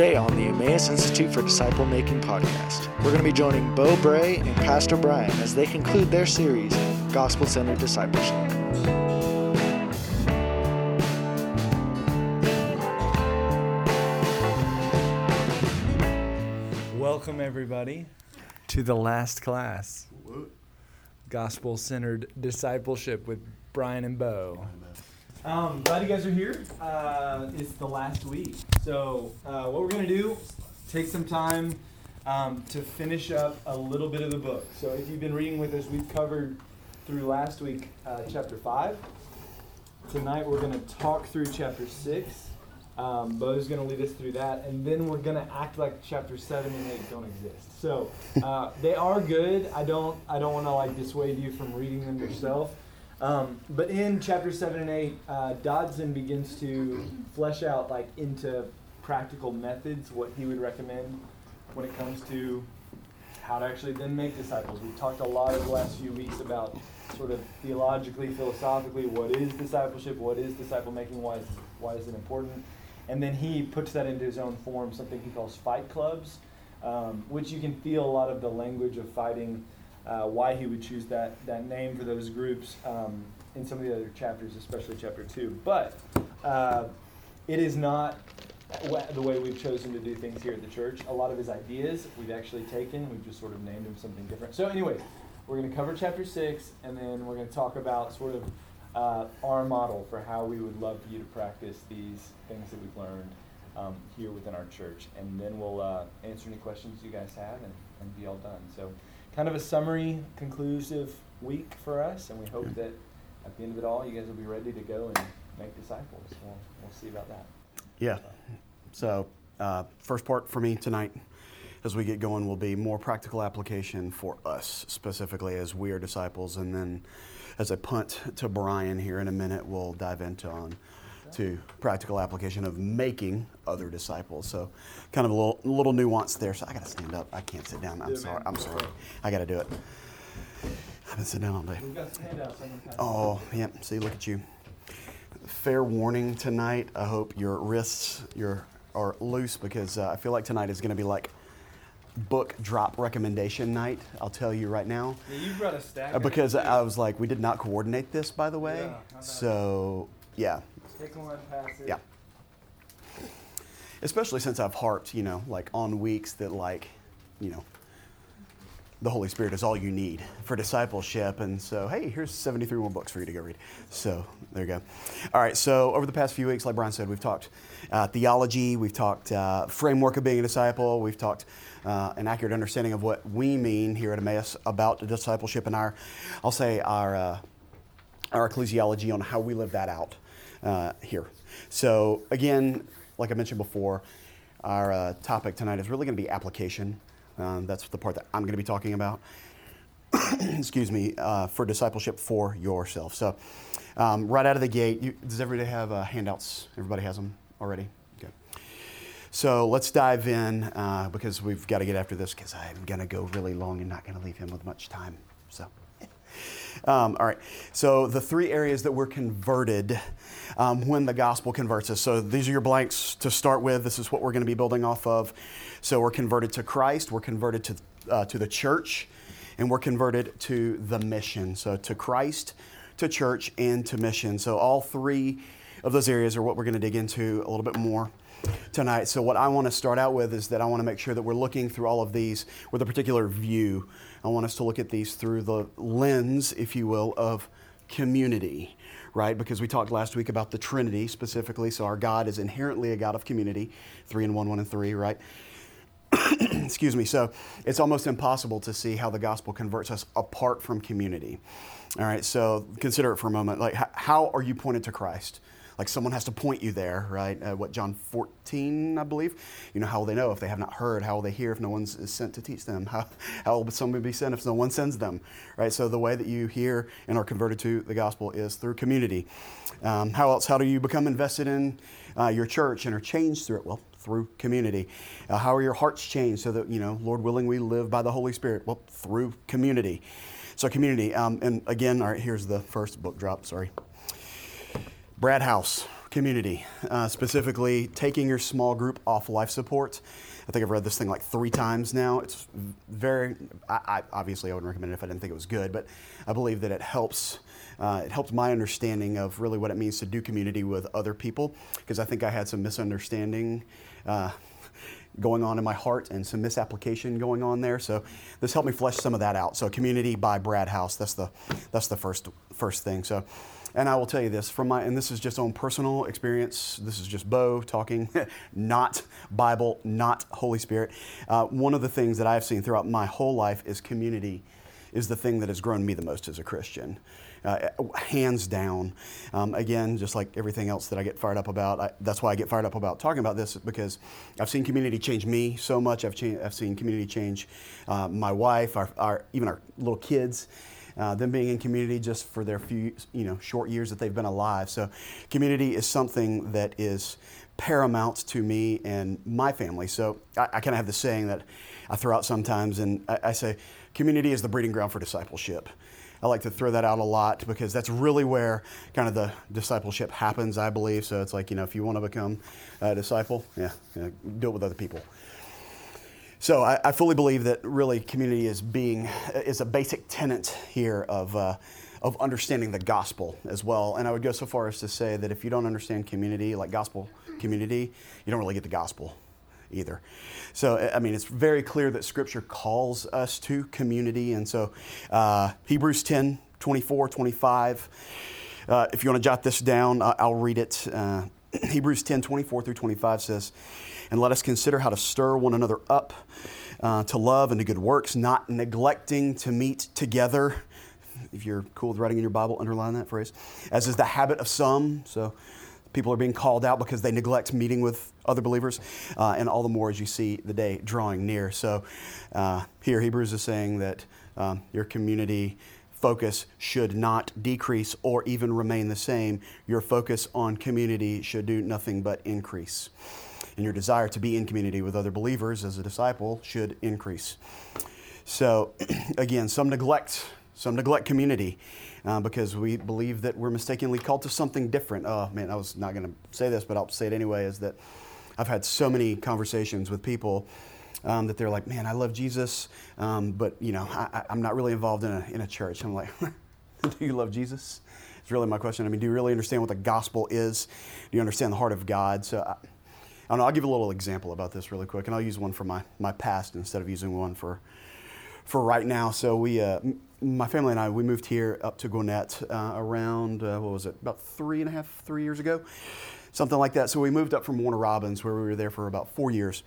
today on the Emmaus Institute for Disciple Making podcast. We're going to be joining Bo Bray and Pastor Brian as they conclude their series, Gospel Centered Discipleship. Welcome, everybody, to the last class Gospel Centered Discipleship with Brian and Bo. Um, glad you guys are here. Uh, it's the last week. So, uh, what we're going to do, take some time um, to finish up a little bit of the book. So, if you've been reading with us, we've covered through last week uh, chapter 5. Tonight, we're going to talk through chapter 6. Um, Bo's going to lead us through that, and then we're going to act like chapter seven and eight don't exist. So uh, they are good. I don't. I don't want to like dissuade you from reading them yourself. Um, but in chapter seven and eight, uh, Dodson begins to flesh out like into practical methods what he would recommend when it comes to how to actually then make disciples. We've talked a lot over the last few weeks about sort of theologically, philosophically, what is discipleship, what is disciple making, why is, why is it important? And then he puts that into his own form, something he calls fight clubs, um, which you can feel a lot of the language of fighting, uh, why he would choose that, that name for those groups um, in some of the other chapters, especially chapter 2. But uh, it is not the way we've chosen to do things here at the church. A lot of his ideas we've actually taken, we've just sort of named them something different. So, anyway, we're going to cover chapter 6, and then we're going to talk about sort of uh, our model for how we would love for you to practice these things that we've learned um, here within our church. And then we'll uh, answer any questions you guys have and, and be all done. So, kind of a summary, conclusive week for us. And we hope that at the end of it all, you guys will be ready to go and make disciples. We'll, we'll see about that. Yeah. So, uh, first part for me tonight as we get going will be more practical application for us specifically as we are disciples and then as a punt to Brian here in a minute, we'll dive into on to practical application of making other disciples. So, kind of a little, little nuance there. So I got to stand up. I can't sit down. I'm sorry. I'm sorry. I got to do it. I've been sitting down all day. Oh, yeah. See, look at you. Fair warning tonight. I hope your wrists your are loose because uh, I feel like tonight is going to be like book drop recommendation night. I'll tell you right now. Yeah, you brought a stack. Uh, because I was like, we did not coordinate this, by the way. Yeah, so yeah. Take one. Yeah. Especially since I've harped, you know, like on weeks that like, you know, the Holy Spirit is all you need for discipleship. And so, hey, here's 73 more books for you to go read. So there you go. All right. So over the past few weeks, like Brian said, we've talked uh, theology, we've talked uh, framework of being a disciple, we've talked uh, an accurate understanding of what we mean here at Emmaus about discipleship and our, I'll say our uh, our ecclesiology on how we live that out uh, here. So again, like I mentioned before, our uh, topic tonight is really going to be application. Um, that's the part that I'm going to be talking about. Excuse me, uh, for discipleship for yourself. So, um, right out of the gate, you, does everybody have uh, handouts? Everybody has them already? Okay. So let's dive in uh, because we've got to get after this because I'm going to go really long and not going to leave him with much time. So. Um, all right. So the three areas that we're converted um, when the gospel converts us. So these are your blanks to start with. This is what we're going to be building off of. So we're converted to Christ. We're converted to uh, to the church, and we're converted to the mission. So to Christ, to church, and to mission. So all three of those areas are what we're going to dig into a little bit more tonight. So, what I want to start out with is that I want to make sure that we're looking through all of these with a particular view. I want us to look at these through the lens, if you will, of community, right? Because we talked last week about the Trinity specifically. So, our God is inherently a God of community three and one, one and three, right? Excuse me. So, it's almost impossible to see how the gospel converts us apart from community. All right, so consider it for a moment. Like, how are you pointed to Christ? Like someone has to point you there, right? Uh, what, John 14, I believe? You know, how will they know if they have not heard? How will they hear if no one is sent to teach them? How, how will someone be sent if no one sends them, right? So the way that you hear and are converted to the gospel is through community. Um, how else? How do you become invested in uh, your church and are changed through it? Well, through community. Uh, how are your hearts changed so that, you know, Lord willing, we live by the Holy Spirit? Well, through community. So, community. Um, and again, all right, here's the first book drop, sorry. Brad House, community, uh, specifically taking your small group off life support. I think I've read this thing like three times now. It's very, I, I obviously I wouldn't recommend it if I didn't think it was good, but I believe that it helps. Uh, it helps my understanding of really what it means to do community with other people because I think I had some misunderstanding. Uh, going on in my heart and some misapplication going on there. So this helped me flesh some of that out. So community by Brad House. That's the that's the first first thing. So and I will tell you this from my, and this is just on personal experience. This is just Bo talking, not Bible, not Holy Spirit. Uh, one of the things that I've seen throughout my whole life is community is the thing that has grown me the most as a Christian. Uh, hands down. Um, again, just like everything else that I get fired up about, I, that's why I get fired up about talking about this because I've seen community change me so much. I've, cha- I've seen community change uh, my wife, our, our, even our little kids uh, them being in community just for their few, you know, short years that they've been alive. So, community is something that is paramount to me and my family. So, I, I kind of have the saying that I throw out sometimes, and I, I say, community is the breeding ground for discipleship. I like to throw that out a lot because that's really where kind of the discipleship happens, I believe. So it's like, you know, if you want to become a disciple, yeah, do it with other people. So I, I, fully believe that really community is being is a basic tenet here of uh, of understanding the gospel as well. And I would go so far as to say that if you don't understand community, like gospel community, you don't really get the gospel either. So I mean, it's very clear that Scripture calls us to community, and so uh, Hebrews 10, 24, 25. Uh, if you want to jot this down, I'll read it. Uh, Hebrews 10, 24 through 25 says, and let us consider how to stir one another up uh, to love and to good works, not neglecting to meet together. If you're cool with writing in your Bible, underline that phrase. As is the habit of some. So people are being called out because they neglect meeting with other believers, uh, and all the more as you see the day drawing near. So uh, here, Hebrews is saying that um, your community focus should not decrease or even remain the same. Your focus on community should do nothing but increase and your desire to be in community with other believers as a disciple should increase. So, again, some neglect, some neglect community uh, because we believe that we're mistakenly called to something different. Oh man, I was not going to say this, but I'll say it anyway. Is that I've had so many conversations with people um, that they're like, "Man, I love Jesus, um, but you know, I, am not really involved in a in a church." I'm like, "Do you love Jesus?" It's really my question. I mean, do you really understand what the gospel is? Do you understand the heart of God? So. I, I know, I'll give a little example about this really quick, and I'll use one from my, my past instead of using one for, for right now. So we, uh, my family and I, we moved here up to Gwinnett uh, around, uh, what was it, about three and a half, three years ago, something like that. So we moved up from Warner Robins, where we were there for about four years.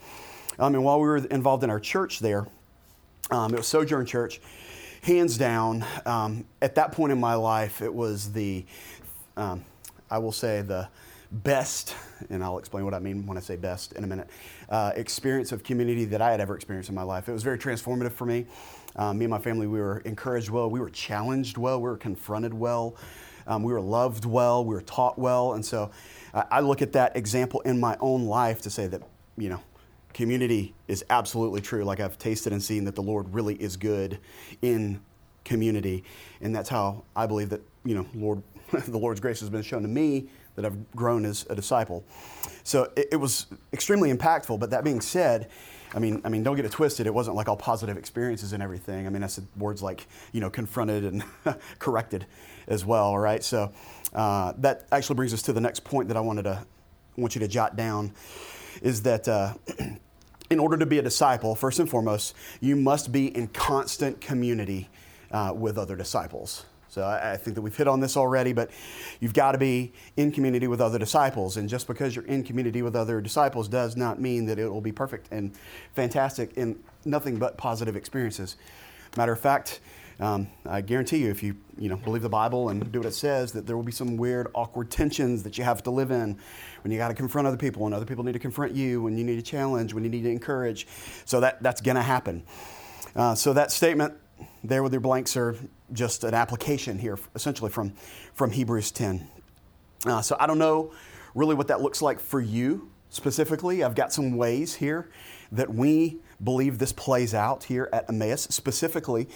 Um, and while we were involved in our church there, um, it was Sojourn Church. Hands down, um, at that point in my life, it was the, um, I will say, the best, and I'll explain what I mean when I say best in a minute, uh, experience of community that I had ever experienced in my life. It was very transformative for me. Um, me and my family, we were encouraged well, we were challenged well, we were confronted well, um, we were loved well, we were taught well. And so I look at that example in my own life to say that, you know, community is absolutely true. Like I've tasted and seen that the Lord really is good in community. And that's how I believe that, you know, Lord, the Lord's grace has been shown to me that I've grown as a disciple. So it, it, was extremely impactful. But that being said, I mean, I mean, don't get it twisted. It wasn't like all positive experiences and everything. I mean, I said words like, you know, confronted and corrected as well. Right. So uh, that actually brings us to the next point that I wanted to want you to jot down, is that. Uh, in order to be a disciple, first and foremost, you must be in constant community uh, with other disciples. So I, I, think that we've hit on this already, but you've got to be in community with other disciples. And just because you're in community with other disciples does not mean that it will be perfect and fantastic and nothing but positive experiences. Matter of fact, um, I guarantee you, if you you know believe the Bible and do what it says, that there will be some weird, awkward tensions that you have to live in when you got to confront other people, and other people need to confront you, when you need to challenge, when you need to encourage. So that that's going to happen. Uh, so that statement there with your blanks are just an application here, essentially from, from Hebrews 10. Uh, so I don't know really what that looks like for you specifically. I've got some ways here that we believe this plays out here at Emmaus. Specifically,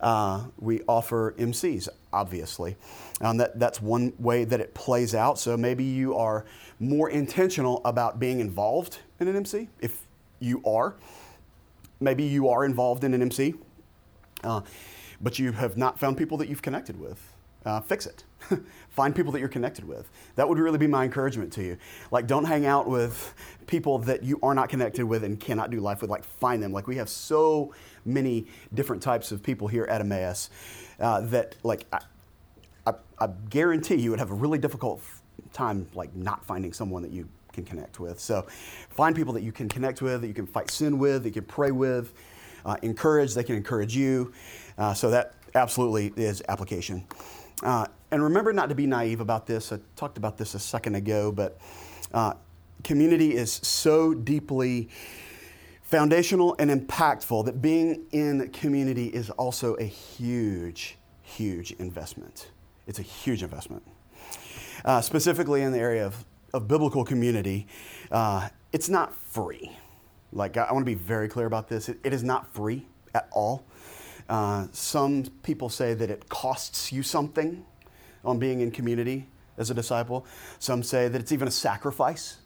uh, we offer MCs, obviously. Um, that, that's one way that it plays out. So maybe you are more intentional about being involved in an MC. If you are, maybe you are involved in an MC, uh, but you have not found people that you've connected with. Uh, fix it. Find people that you're connected with. That would really be my encouragement to you. Like, don't hang out with people that you are not connected with and cannot do life with. Like, find them. Like, we have so many different types of people here at Emmaus uh, that, like, I, I, I guarantee you would have a really difficult time, like, not finding someone that you can connect with. So, find people that you can connect with, that you can fight sin with, that you can pray with, uh, encourage. They can encourage you. Uh, so that absolutely is application. Uh, and remember not to be naive about this. I talked about this a second ago, but uh, community is so deeply foundational and impactful that being in community is also a huge, huge investment. It's a huge investment. Uh, specifically in the area of, of biblical community, uh, it's not free. Like, I, I want to be very clear about this. it, it is not free at all. Uh, some people say that it costs you something on being in community as a disciple. Some say that it's even a sacrifice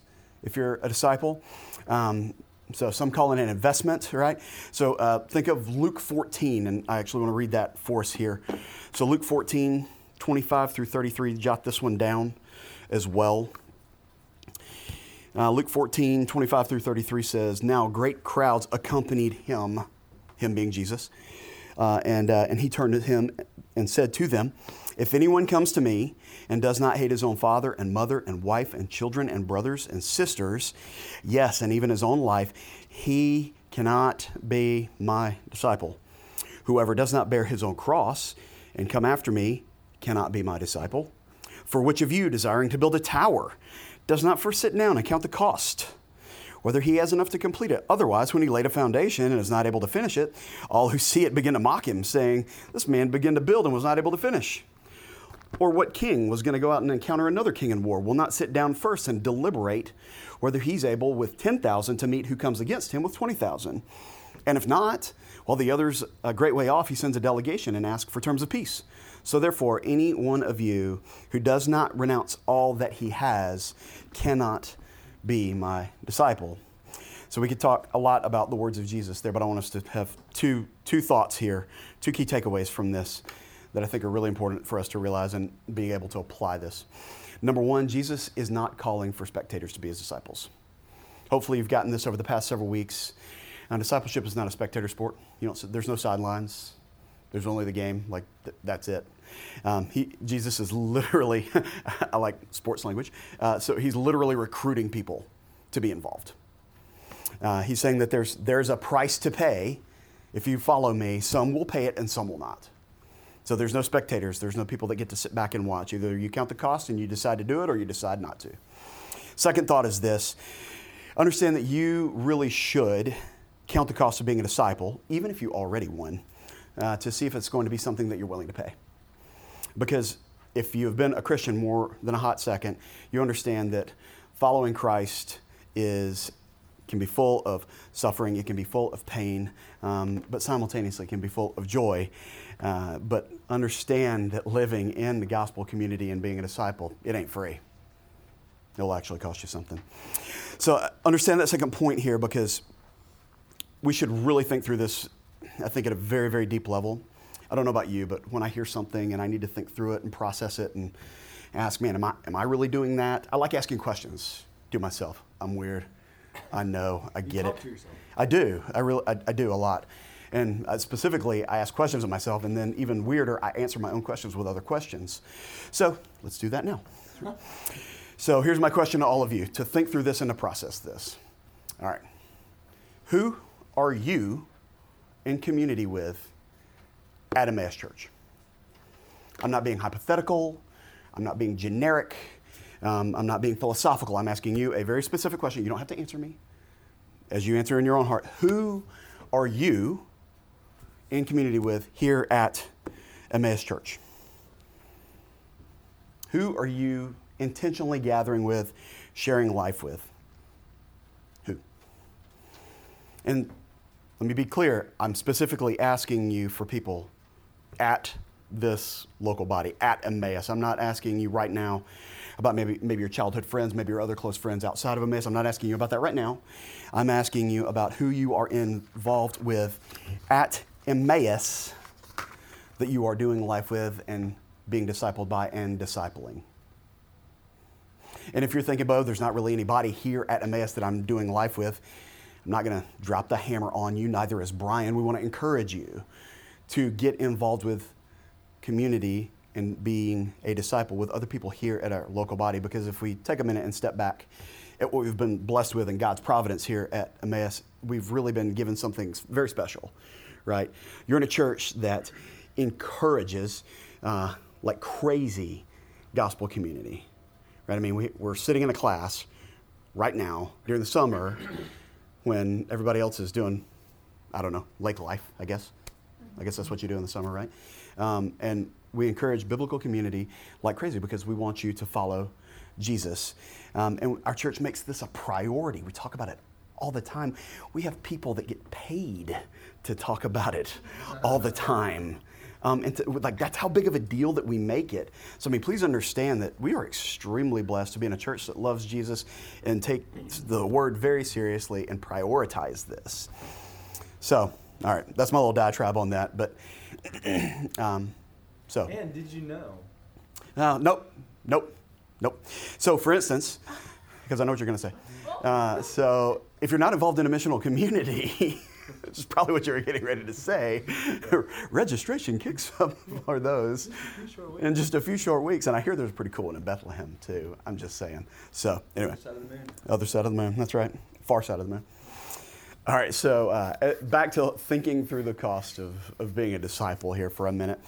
if you're a disciple. Um, so some call it an investment, right? So uh, think of Luke 14, and I actually want to read that for us here. So Luke 14, 25 through 33, jot this one down as well. Uh, Luke 14, 25 through 33 says, Now great crowds accompanied him, him being Jesus, uh, and, uh, and he turned to him and said to them, if anyone comes to me and does not hate his own father and mother and wife and children and brothers and sisters, yes, and even his own life, he cannot be my disciple. Whoever does not bear his own cross and come after me cannot be my disciple. For which of you, desiring to build a tower, does not first sit down and count the cost? Whether he has enough to complete it. Otherwise, when he laid a foundation and is not able to finish it, all who see it begin to mock him, saying, This man began to build and was not able to finish. Or what king was going to go out and encounter another king in war will not sit down first and deliberate whether he's able with 10,000 to meet who comes against him with 20,000? And if not, while the other's a great way off, he sends a delegation and asks for terms of peace. So therefore, any one of you who does not renounce all that he has cannot be my disciple. So we could talk a lot about the words of Jesus there, but I want us to have two, two thoughts here, two key takeaways from this that I think are really important for us to realize and being able to apply this. Number one, Jesus is not calling for spectators to be his disciples. Hopefully, you've gotten this over the past several weeks. And discipleship is not a spectator sport. You know, there's no sidelines. There's only the game. Like th- that's it. Um, he, Jesus is literally, I like sports language. Uh, so he's literally recruiting people to be involved. Uh, he's saying that there's there's a price to pay if you follow me. Some will pay it and some will not. So there's no spectators, there's no people that get to sit back and watch. Either you count the cost and you decide to do it or you decide not to. Second thought is this understand that you really should count the cost of being a disciple, even if you already won, uh, to see if it's going to be something that you're willing to pay. Because if you have been a Christian more than a hot second, you understand that following Christ is can be full of suffering, it can be full of pain, um, but simultaneously can be full of joy. Uh, but understand that living in the gospel community and being a disciple, it ain't free. It'll actually cost you something. So uh, understand that second point here because we should really think through this, I think, at a very, very deep level. I don't know about you, but when I hear something and I need to think through it and process it and ask, man, am I, am I really doing that? I like asking questions to myself. I'm weird. I know. I get it. I do. I really. I, I do a lot. And uh, specifically, I ask questions of myself, and then even weirder, I answer my own questions with other questions. So let's do that now. So here's my question to all of you to think through this and to process this. All right. Who are you in community with at Emmaus Church? I'm not being hypothetical, I'm not being generic. Um, I'm not being philosophical. I'm asking you a very specific question. You don't have to answer me. As you answer in your own heart, who are you in community with here at Emmaus Church? Who are you intentionally gathering with, sharing life with? Who? And let me be clear. I'm specifically asking you for people at this local body, at Emmaus. I'm not asking you right now about maybe, maybe your childhood friends, maybe your other close friends outside of Emmaus. I'm not asking you about that right now. I'm asking you about who you are involved with at Emmaus that you are doing life with and being discipled by and discipling. And if you're thinking, Bo, there's not really anybody here at Emmaus that I'm doing life with, I'm not going to drop the hammer on you, neither is Brian. We want to encourage you to get involved with community and being a disciple with other people here at our local body. Because if we take a minute and step back at what we've been blessed with in God's providence here at Emmaus, we've really been given something very special, right? You're in a church that encourages uh, like crazy gospel community, right? I mean, we, we're sitting in a class right now during the summer when everybody else is doing, I don't know, lake life, I guess. I guess that's what you do in the summer, right? Um, and we encourage biblical community like crazy because we want you to follow Jesus. Um, and our church makes this a priority. We talk about it all the time. We have people that get paid to talk about it all the time. Um, and to, like that's how big of a deal that we make it. So I mean, please understand that we are extremely blessed to be in a church that loves Jesus and take the word very seriously and prioritize this. So, all right, that's my little diatribe on that. But um, so. And did you know? Uh, nope, nope, nope. So, for instance, because I know what you're going to say. Uh, so, if you're not involved in a missional community. which is probably what you were getting ready to say. Registration kicks up for those in just a few short weeks. And I hear there's a pretty cool one in Bethlehem, too. I'm just saying. So, anyway. Other side of the moon. Other side of the moon. That's right. Far side of the moon. All right, so uh, back to thinking through the cost of, of being a disciple here for a minute.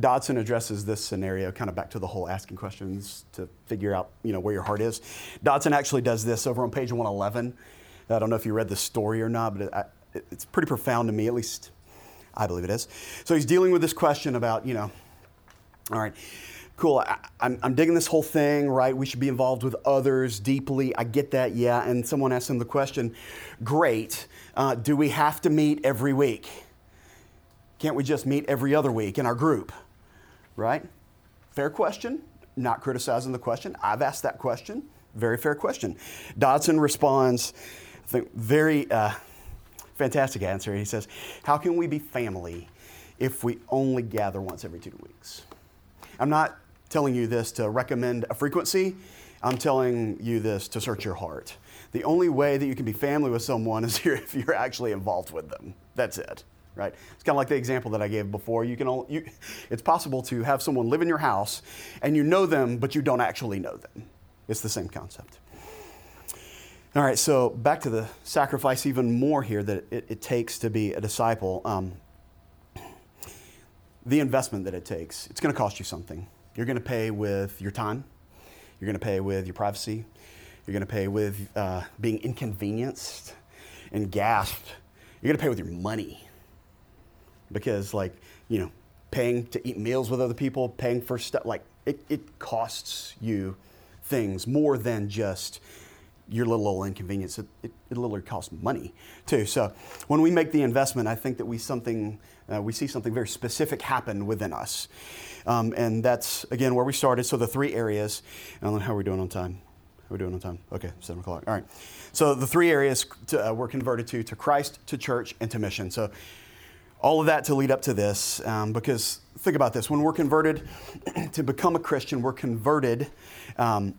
Dodson addresses this scenario kind of back to the whole asking questions to figure out, you know, where your heart is. Dodson actually does this over on page 111. I don't know if you read the story or not, but it, it's pretty profound to me, at least I believe it is. So he's dealing with this question about, you know, all right, cool, I, am I'm digging this whole thing, right? We should be involved with others deeply. I get that, yeah. And someone asks him the question, great, uh, do we have to meet every week? Can't we just meet every other week in our group, right? Fair question, not criticizing the question. I've asked that question, very fair question. Dodson responds, I think, very. Uh, fantastic answer. He says, How can we be family if we only gather once every two weeks? I'm not telling you this to recommend a frequency, I'm telling you this to search your heart. The only way that you can be family with someone is if you're actually involved with them. That's it. Right? It's kind of like the example that I gave before. You can only, you, it's possible to have someone live in your house and you know them, but you don't actually know them. It's the same concept. All right, so back to the sacrifice even more here that it, it takes to be a disciple. Um, the investment that it takes, it's going to cost you something. You're going to pay with your time, you're going to pay with your privacy, you're going to pay with uh, being inconvenienced and gasped. You're going to pay with your money. Because, like, you know, paying to eat meals with other people, paying for stuff, like, it, it costs you things more than just your little old inconvenience, it, it, it, literally costs money too. So when we make the investment, I think that we something uh, we see something very specific happen within us, um, and that's again where we started. So the three areas. And how we're we doing on time? Are we doing on time? Okay, seven o'clock. All right. So the three areas to, uh, we're converted to: to Christ, to church, and to mission. So all of that to lead up to this, um, because think about this: when we're converted to become a Christian, we're converted. Um,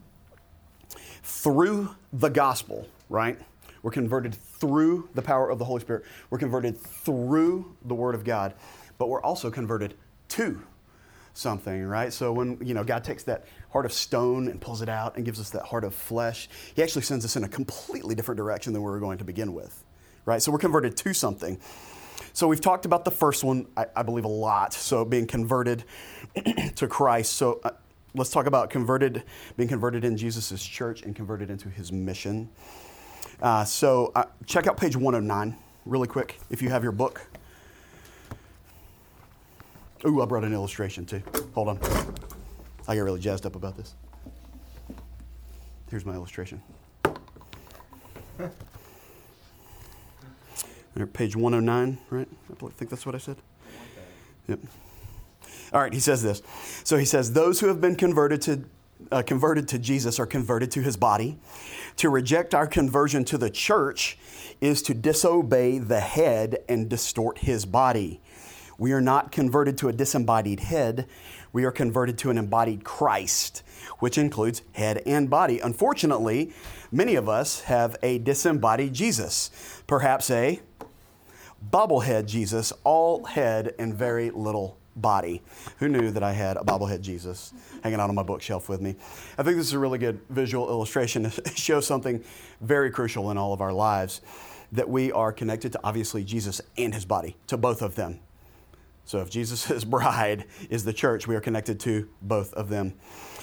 through the gospel, right? We're converted through the power of the Holy Spirit. We're converted through the Word of God, but we're also converted to something, right? So when you know God takes that heart of stone and pulls it out and gives us that heart of flesh, He actually sends us in a completely different direction than we were going to begin with, right? So we're converted to something. So we've talked about the first one, I, I believe, a lot. So being converted to Christ. So uh, let's talk about converted, being converted in Jesus' church and converted into his mission. Uh, so uh, check out page 109 really quick if you have your book. Ooh, I brought an illustration too. Hold on. I get really jazzed up about this. Here's my illustration. Page 109, right? I think that's what I said. Yep. All right, he says this. So he says, Those who have been converted to, uh, converted to Jesus are converted to his body. To reject our conversion to the church is to disobey the head and distort his body. We are not converted to a disembodied head, we are converted to an embodied Christ, which includes head and body. Unfortunately, many of us have a disembodied Jesus, perhaps a bobblehead Jesus, all head and very little body. Who knew that I had a bobblehead Jesus hanging out on my bookshelf with me? I think this is a really good visual illustration to show something very crucial in all of our lives that we are connected to obviously Jesus and his body, to both of them. So if Jesus' bride is the church, we are connected to both of them.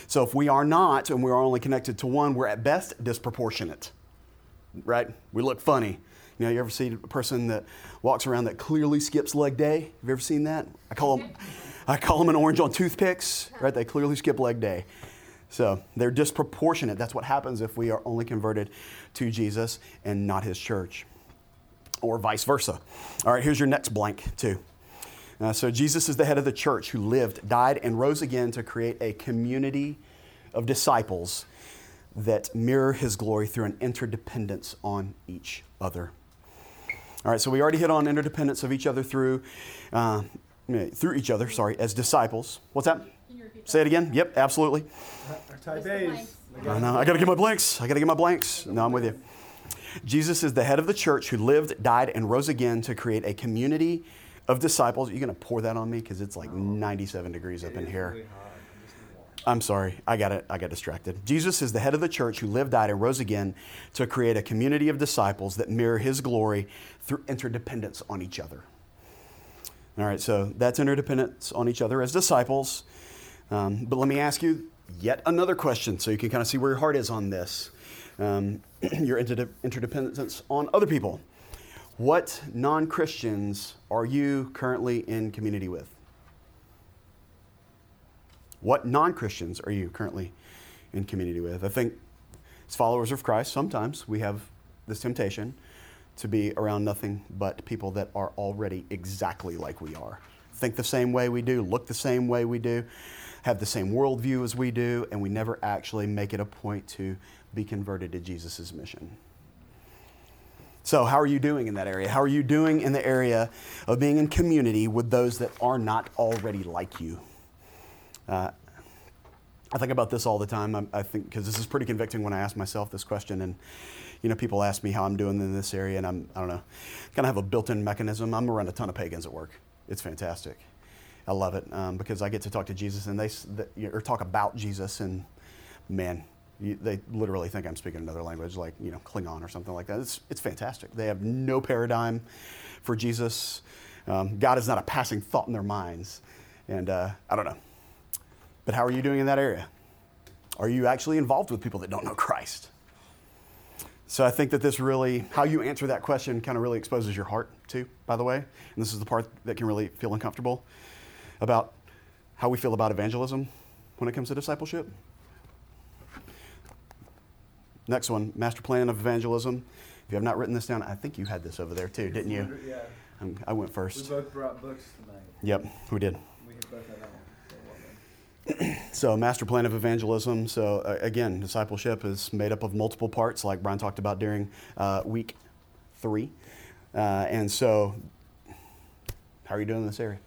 So if we are not and we are only connected to one, we're at best disproportionate. Right? We look funny. You know, you ever see a person that walks around that clearly skips leg day? Have you ever seen that? I call them, I call them an orange on toothpicks, right? They clearly skip leg day. So they're disproportionate. That's what happens if we are only converted to Jesus and not his church, or vice versa. All right, here's your next blank, too. Uh, so Jesus is the head of the church who lived, died, and rose again to create a community of disciples that mirror his glory through an interdependence on each other. All right, so we already hit on interdependence of each other through, uh, through each other, sorry, as disciples. What's that? Say it again. Yep, absolutely. Type A's. I know. I got to get my blanks. I got to get my blanks. No, I'm with you. Jesus is the head of the church who lived, died, and rose again to create a community of disciples. You're you going to pour that on me? Because it's like 97 degrees up in here. I'm sorry, I got it. I got distracted. Jesus is the head of the church who lived, died, and rose again to create a community of disciples that mirror his glory through interdependence on each other. All right, so that's interdependence on each other as disciples. Um, but let me ask you yet another question so you can kind of see where your heart is on this. Um, your interdependence on other people. What non Christians are you currently in community with? What non Christians are you currently in community with? I think as followers of Christ, sometimes we have this temptation to be around nothing but people that are already exactly like we are. Think the same way we do, look the same way we do, have the same worldview as we do, and we never actually make it a point to be converted to Jesus' mission. So, how are you doing in that area? How are you doing in the area of being in community with those that are not already like you? Uh, I think about this all the time. I, I think because this is pretty convicting when I ask myself this question, and you know, people ask me how I'm doing in this area, and I'm I don't know, kind of have a built-in mechanism. I'm around a ton of pagans at work. It's fantastic. I love it um, because I get to talk to Jesus, and they, they or talk about Jesus, and man, you, they literally think I'm speaking another language, like you know Klingon or something like that. It's it's fantastic. They have no paradigm for Jesus. Um, God is not a passing thought in their minds, and uh, I don't know. But how are you doing in that area? Are you actually involved with people that don't know Christ? So I think that this really, how you answer that question kind of really exposes your heart too, by the way. And this is the part that can really feel uncomfortable about how we feel about evangelism when it comes to discipleship. Next one, master plan of evangelism. If you have not written this down, I think you had this over there too, didn't you? Yeah. Um, I went first. We both brought books tonight. Yep, we did. We both had that one. so master plan of evangelism so uh, again discipleship is made up of multiple parts like brian talked about during uh, week three uh, and so how are you doing in this area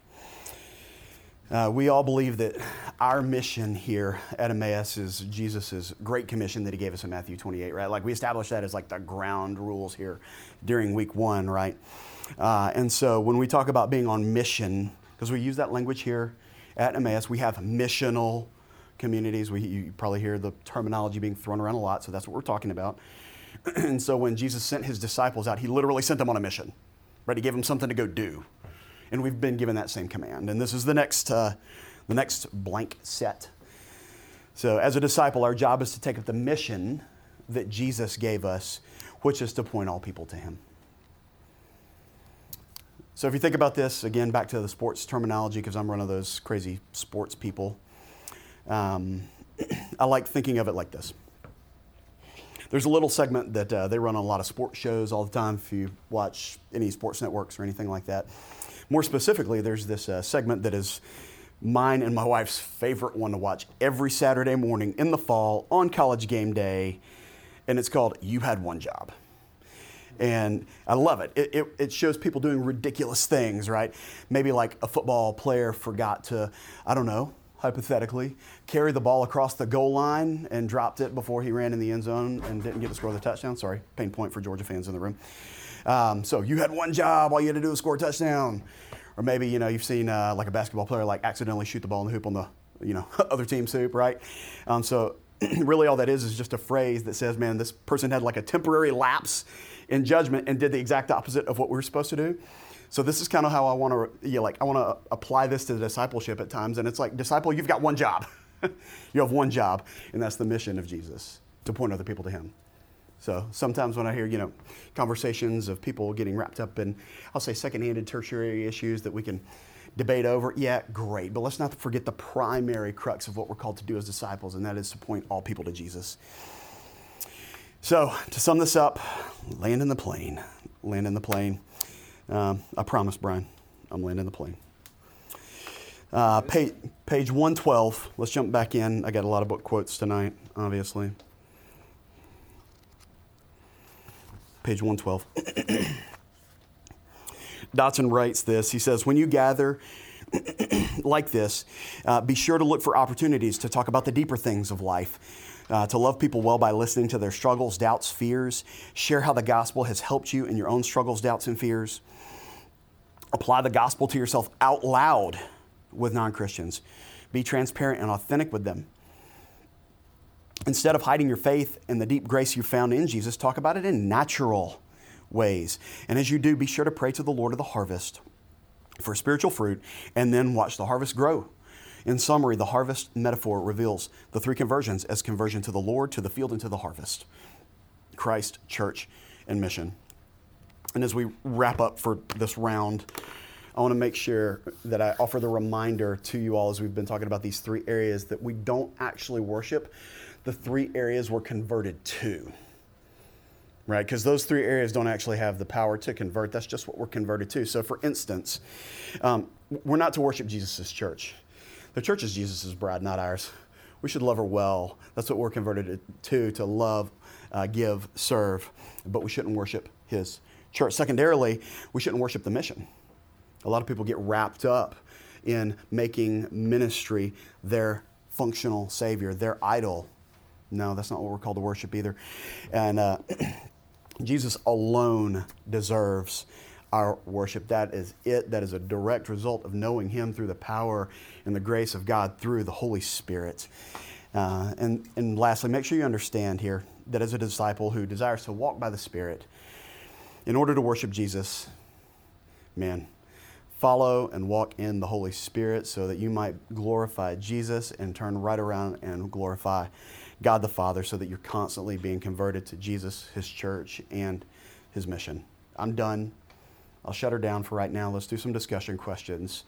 uh, we all believe that our mission here at Emmaus is Jesus' great commission that he gave us in Matthew 28, right? Like we established that as like the ground rules here during week one, right? Uh, and so when we talk about being on mission, because we use that language here at Emmaus, we have missional communities. We, you probably hear the terminology being thrown around a lot, so that's what we're talking about. and so when Jesus sent his disciples out, he literally sent them on a mission, right? He gave them something to go do. And we've been given that same command. And this is the next, uh, the next blank set. So as a disciple, our job is to take up the mission that Jesus gave us, which is to point all people to him. So if you think about this, again, back to the sports terminology, because I'm one of those crazy sports people, um, I like thinking of it like this. there's a little segment that uh, they run on a lot of sports shows all the time if you watch any sports networks or anything like that. More specifically, there's this uh, segment that is mine and my wife's favorite one to watch every Saturday morning in the fall on college game day, and it's called You Had One Job. And I love it. It, it. it, shows people doing ridiculous things, right? Maybe like a football player forgot to, I don't know, hypothetically, carry the ball across the goal line and dropped it before he ran in the end zone and didn't get to score the touchdown. Sorry, pain point for Georgia fans in the room. Um, so you had one job, all you had to do was score a touchdown. Or maybe you know you've seen uh, like a basketball player like accidentally shoot the ball in the hoop on the you know other team's hoop, right? Um, so really all that is is just a phrase that says, man, this person had like a temporary lapse in judgment and did the exact opposite of what we were supposed to do. So this is kind of how I want to, yeah, like, I want to apply this to discipleship at times. And it's like, disciple, you've got one job. you have one job, and that's the mission of Jesus to point other people to Him. So sometimes when I hear, you know, conversations of people getting wrapped up in, I'll say, second-handed, tertiary issues that we can debate over, yeah, great. But let's not forget the primary crux of what we're called to do as disciples, and that is to point all people to Jesus. So to sum this up, land in the plane. Land in the plane. Um, I promise, Brian, I'm landing the plane. Uh, page, page 112. Let's jump back in. I got a lot of book quotes tonight, obviously. Page 112. Dodson writes this. He says, When you gather like this, uh, be sure to look for opportunities to talk about the deeper things of life. Uh, to love people well by listening to their struggles, doubts, fears. Share how the gospel has helped you in your own struggles, doubts, and fears apply the gospel to yourself out loud with non Christians. Be transparent and authentic with them. Instead of hiding your faith and the deep grace you found in Jesus, talk about it in natural ways. And as you do, be sure to pray to the Lord of the harvest for spiritual fruit and then watch the harvest grow. In summary, the harvest metaphor reveals the three conversions as conversion to the Lord, to the field, and to the harvest Christ, church, and mission. And as we wrap up for this round, I want to make sure that I offer the reminder to you all as we've been talking about these three areas that we don't actually worship the three areas we're converted to. Right? Because those three areas don't actually have the power to convert. That's just what we're converted to. So, for instance, um, we're not to worship Jesus' church. The church is Jesus' bride, not ours. We should love her well. That's what we're converted to, to love, uh, give, serve. But we shouldn't worship his church. Secondarily, we shouldn't worship the mission. A lot of people get wrapped up in making ministry their functional savior, their idol. No, that's not what we're called to worship either. And uh, Jesus alone deserves our worship. That is it. That is a direct result of knowing Him through the power and the grace of God through the Holy Spirit. Uh, and, and lastly, make sure you understand here that as a disciple who desires to walk by the Spirit, in order to worship Jesus, man, follow and walk in the Holy Spirit so that you might glorify Jesus and turn right around and glorify God the Father so that you're constantly being converted to Jesus, His church, and His mission. I'm done. I'll shut her down for right now. Let's do some discussion questions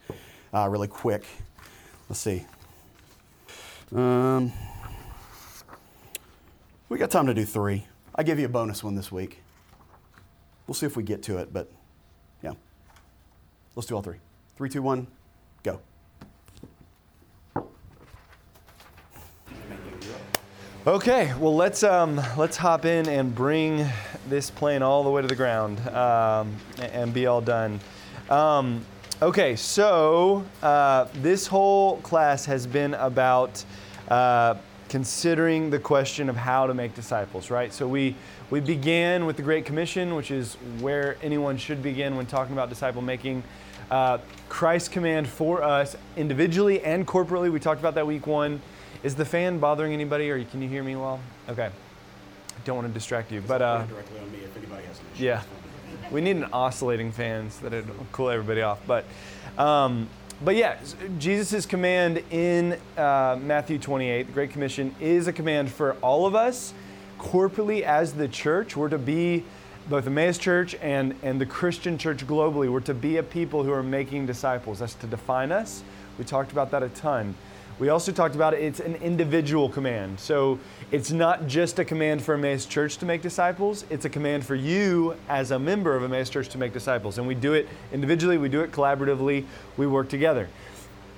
uh, really quick. Let's see. Um, we got time to do three. I give you a bonus one this week. We'll see if we get to it, but yeah. Let's do all three. Three, two, one, go. Okay, well let's um, let's hop in and bring this plane all the way to the ground um, and be all done. Um, okay, so uh, this whole class has been about uh, considering the question of how to make disciples, right? So we we began with the Great Commission, which is where anyone should begin when talking about disciple making. Uh, Christ's command for us individually and corporately. We talked about that week one. Is the fan bothering anybody, or can you hear me well? Okay. Don't want to distract you, but uh, yeah, we need an oscillating fan so that it'll cool everybody off. But um, but yeah, Jesus' command in uh, Matthew 28, the Great Commission, is a command for all of us corporately as the church. We're to be both the Emmaus Church and, and the Christian church globally. We're to be a people who are making disciples. That's to define us. We talked about that a ton. We also talked about it, it's an individual command. So it's not just a command for Emmaus Church to make disciples, it's a command for you as a member of Emmaus Church to make disciples. And we do it individually, we do it collaboratively, we work together.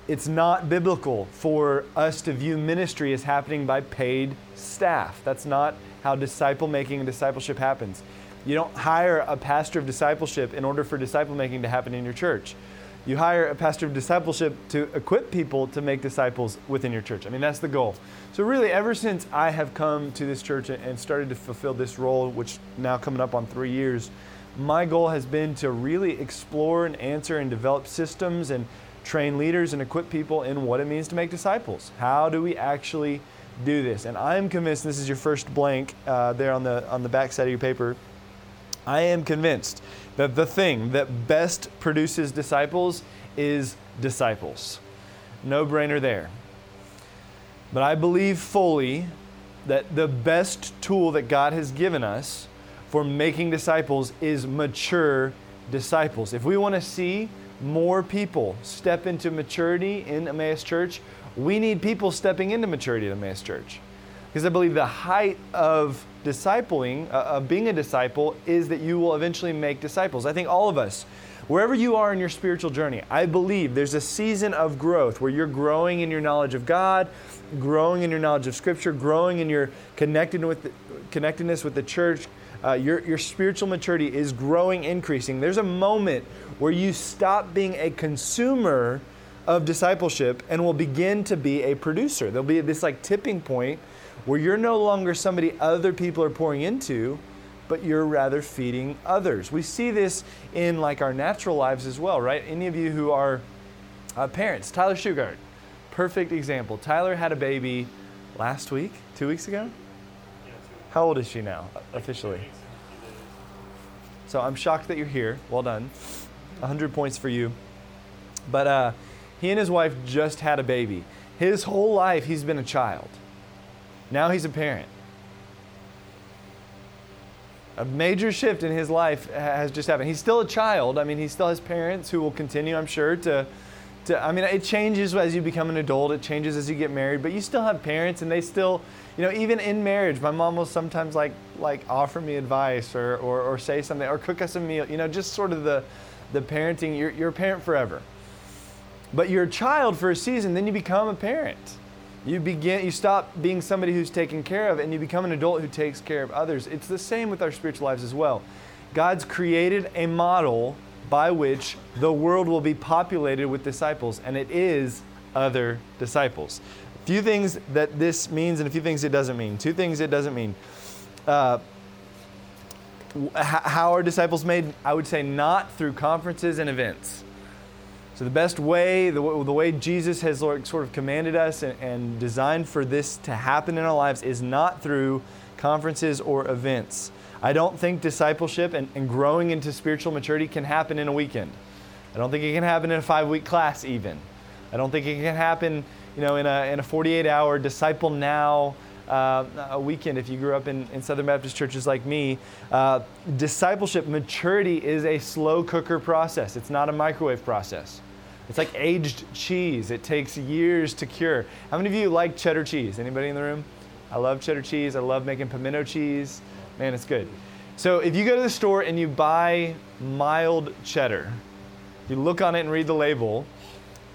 It's not biblical for us to view ministry as happening by paid staff. That's not how disciple making and discipleship happens. You don't hire a pastor of discipleship in order for disciple making to happen in your church. You hire a pastor of discipleship to equip people to make disciples within your church. I mean, that's the goal. So, really, ever since I have come to this church and started to fulfill this role, which now coming up on three years, my goal has been to really explore and answer and develop systems and train leaders and equip people in what it means to make disciples. How do we actually do this? And I'm convinced this is your first blank uh, there on the on the back side of your paper. I am convinced that the thing that best produces disciples is disciples. No brainer there. But I believe fully that the best tool that God has given us for making disciples is mature disciples. If we want to see more people step into maturity in Emmaus Church, we need people stepping into maturity at Emmaus Church. Because I believe the height of discipling, uh, of being a disciple, is that you will eventually make disciples. I think all of us, wherever you are in your spiritual journey, I believe there's a season of growth where you're growing in your knowledge of God, growing in your knowledge of Scripture, growing in your connected with the, connectedness with the church. Uh, your, your spiritual maturity is growing, increasing. There's a moment where you stop being a consumer of discipleship and will begin to be a producer. There'll be this like tipping point where you're no longer somebody other people are pouring into, but you're rather feeding others. We see this in like our natural lives as well, right? Any of you who are uh, parents, Tyler Shugart, perfect example. Tyler had a baby last week, two weeks ago. How old is she now, officially? So I'm shocked that you're here. Well done. 100 points for you. But uh, he and his wife just had a baby. His whole life, he's been a child. Now he's a parent. A major shift in his life has just happened. He's still a child. I mean, he still has parents who will continue, I'm sure, to, to. I mean, it changes as you become an adult, it changes as you get married, but you still have parents, and they still, you know, even in marriage, my mom will sometimes like, like offer me advice or, or, or say something or cook us a meal, you know, just sort of the, the parenting. You're, you're a parent forever. But you're a child for a season, then you become a parent. You begin you stop being somebody who's taken care of and you become an adult who takes care of others. It's the same with our spiritual lives as well. God's created a model by which the world will be populated with disciples and it is other disciples. A few things that this means and a few things it doesn't mean. Two things it doesn't mean. Uh, how are disciples made? I would say not through conferences and events. So, the best way, the, the way Jesus has sort of commanded us and, and designed for this to happen in our lives is not through conferences or events. I don't think discipleship and, and growing into spiritual maturity can happen in a weekend. I don't think it can happen in a five week class, even. I don't think it can happen you know, in a, in a 48 hour disciple now uh, a weekend if you grew up in, in Southern Baptist churches like me. Uh, discipleship maturity is a slow cooker process, it's not a microwave process. It's like aged cheese. It takes years to cure. How many of you like cheddar cheese? Anybody in the room? I love cheddar cheese. I love making pimento cheese. Man, it's good. So if you go to the store and you buy mild cheddar, you look on it and read the label,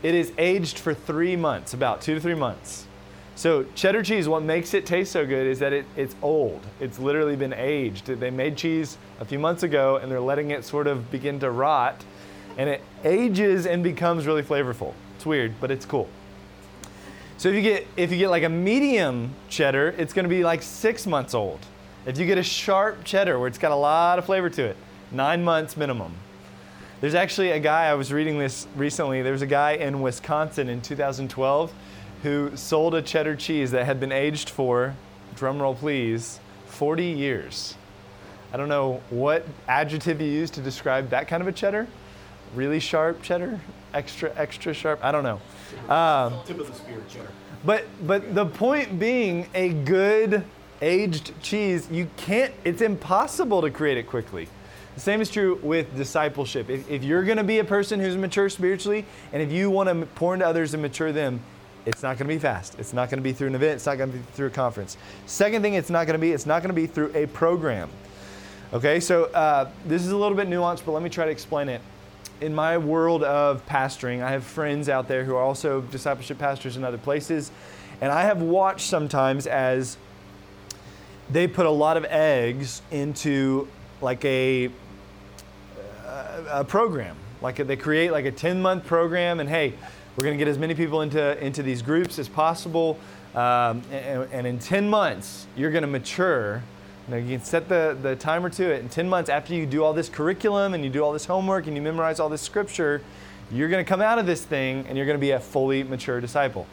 it is aged for three months, about two to three months. So cheddar cheese, what makes it taste so good is that it, it's old. It's literally been aged. They made cheese a few months ago and they're letting it sort of begin to rot and it ages and becomes really flavorful. It's weird, but it's cool. So if you get if you get like a medium cheddar, it's going to be like 6 months old. If you get a sharp cheddar where it's got a lot of flavor to it, 9 months minimum. There's actually a guy I was reading this recently. There was a guy in Wisconsin in 2012 who sold a cheddar cheese that had been aged for drumroll please 40 years. I don't know what adjective you use to describe that kind of a cheddar, really sharp cheddar, extra extra sharp. I don't know. Um, Tip of the spear cheddar. But but the point being, a good aged cheese, you can't. It's impossible to create it quickly. The same is true with discipleship. If, if you're going to be a person who's mature spiritually, and if you want to pour into others and mature them, it's not going to be fast. It's not going to be through an event. It's not going to be through a conference. Second thing, it's not going to be. It's not going to be through a program. Okay, so uh, this is a little bit nuanced, but let me try to explain it. In my world of pastoring, I have friends out there who are also discipleship pastors in other places, and I have watched sometimes as they put a lot of eggs into like a, a program. Like they create like a 10 month program, and hey, we're going to get as many people into, into these groups as possible. Um, and, and, in 10 months, you're going to mature. You, you can set the, the timer to it. In 10 months, after you do all this curriculum and you do all this homework and you memorize all this scripture, you're going to come out of this thing and you're going to be a fully mature disciple.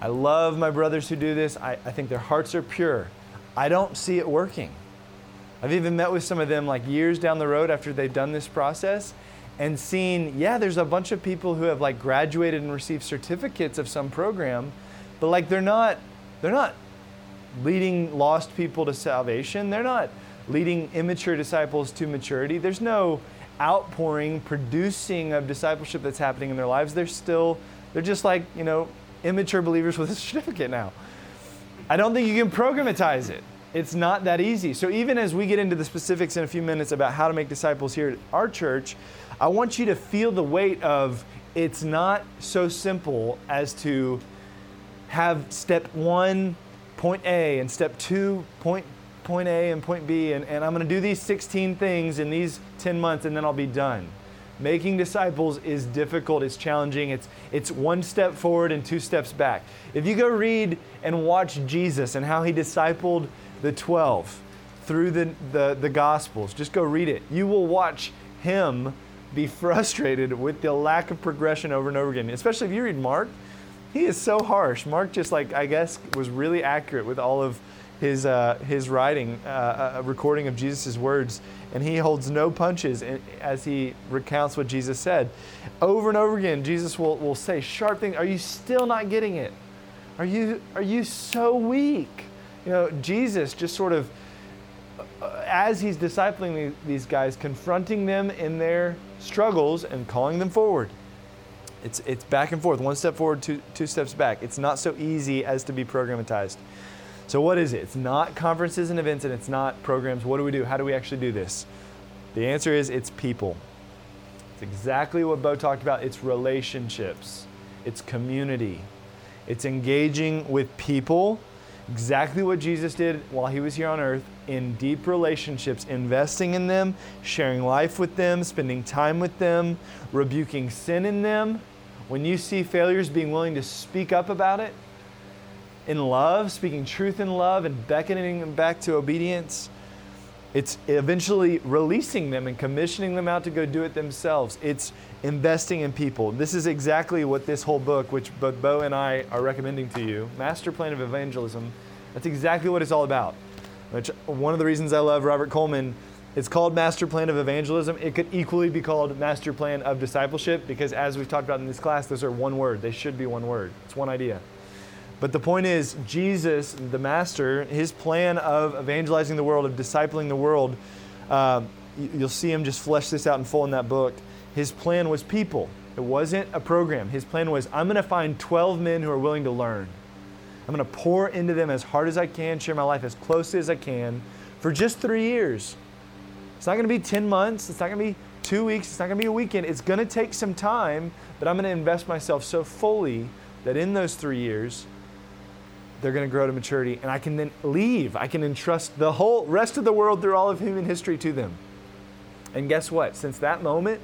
I love my brothers who do this. I, I think their hearts are pure. I don't see it working. I've even met with some of them like years down the road after they've done this process and seen, yeah, there's a bunch of people who have like graduated and received certificates of some program, but like they're not they're not leading lost people to salvation. They're not leading immature disciples to maturity. There's no outpouring, producing of discipleship that's happening in their lives. They're still they're just like, you know, immature believers with a certificate now. I don't think you can programatize it. It's not that easy. So, even as we get into the specifics in a few minutes about how to make disciples here at our church, I want you to feel the weight of it's not so simple as to have step one, point A, and step two, point, point A and point B, and, and I'm going to do these 16 things in these 10 months and then I'll be done. Making disciples is difficult, it's challenging, it's, it's one step forward and two steps back. If you go read and watch Jesus and how he discipled the 12 through the, the, the Gospels, just go read it. You will watch him be frustrated with the lack of progression over and over again, especially if you read Mark. He is so harsh. Mark just like, I guess, was really accurate with all of his, uh, his writing, uh, a recording of Jesus' words, and he holds no punches as he recounts what Jesus said. Over and over again, Jesus will, will say sharp things. Are you still not getting it? Are you, are you so weak? You know, Jesus just sort of, uh, as he's discipling these guys, confronting them in their struggles and calling them forward. It's, it's back and forth, one step forward, two, two steps back. It's not so easy as to be programatized. So, what is it? It's not conferences and events and it's not programs. What do we do? How do we actually do this? The answer is it's people. It's exactly what Bo talked about. It's relationships, it's community, it's engaging with people. Exactly what Jesus did while he was here on earth in deep relationships, investing in them, sharing life with them, spending time with them, rebuking sin in them. When you see failures, being willing to speak up about it, in love, speaking truth in love, and beckoning them back to obedience. It's eventually releasing them and commissioning them out to go do it themselves. It's investing in people. This is exactly what this whole book, which both Bo and I are recommending to you, Master Plan of Evangelism, that's exactly what it's all about. Which one of the reasons I love Robert Coleman, it's called Master Plan of Evangelism. It could equally be called Master Plan of Discipleship because as we've talked about in this class, those are one word. They should be one word. It's one idea. But the point is, Jesus, the Master, his plan of evangelizing the world, of discipling the world, uh, you'll see him just flesh this out in full in that book. His plan was people. It wasn't a program. His plan was I'm going to find 12 men who are willing to learn. I'm going to pour into them as hard as I can, share my life as closely as I can for just three years. It's not going to be 10 months. It's not going to be two weeks. It's not going to be a weekend. It's going to take some time, but I'm going to invest myself so fully that in those three years, they're going to grow to maturity, and I can then leave. I can entrust the whole rest of the world through all of human history to them. And guess what? Since that moment,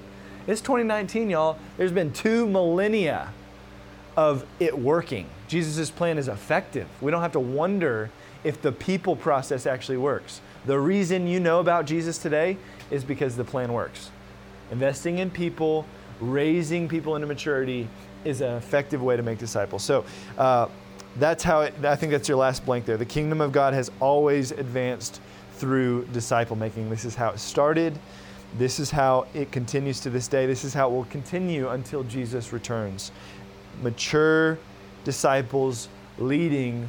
it's 2019, y'all. There's been two millennia of it working. Jesus' plan is effective. We don't have to wonder if the people process actually works. The reason you know about Jesus today is because the plan works. Investing in people, raising people into maturity is an effective way to make disciples. So, uh, that's how it, I think that's your last blank there. The kingdom of God has always advanced through disciple making. This is how it started. This is how it continues to this day. This is how it will continue until Jesus returns. Mature disciples leading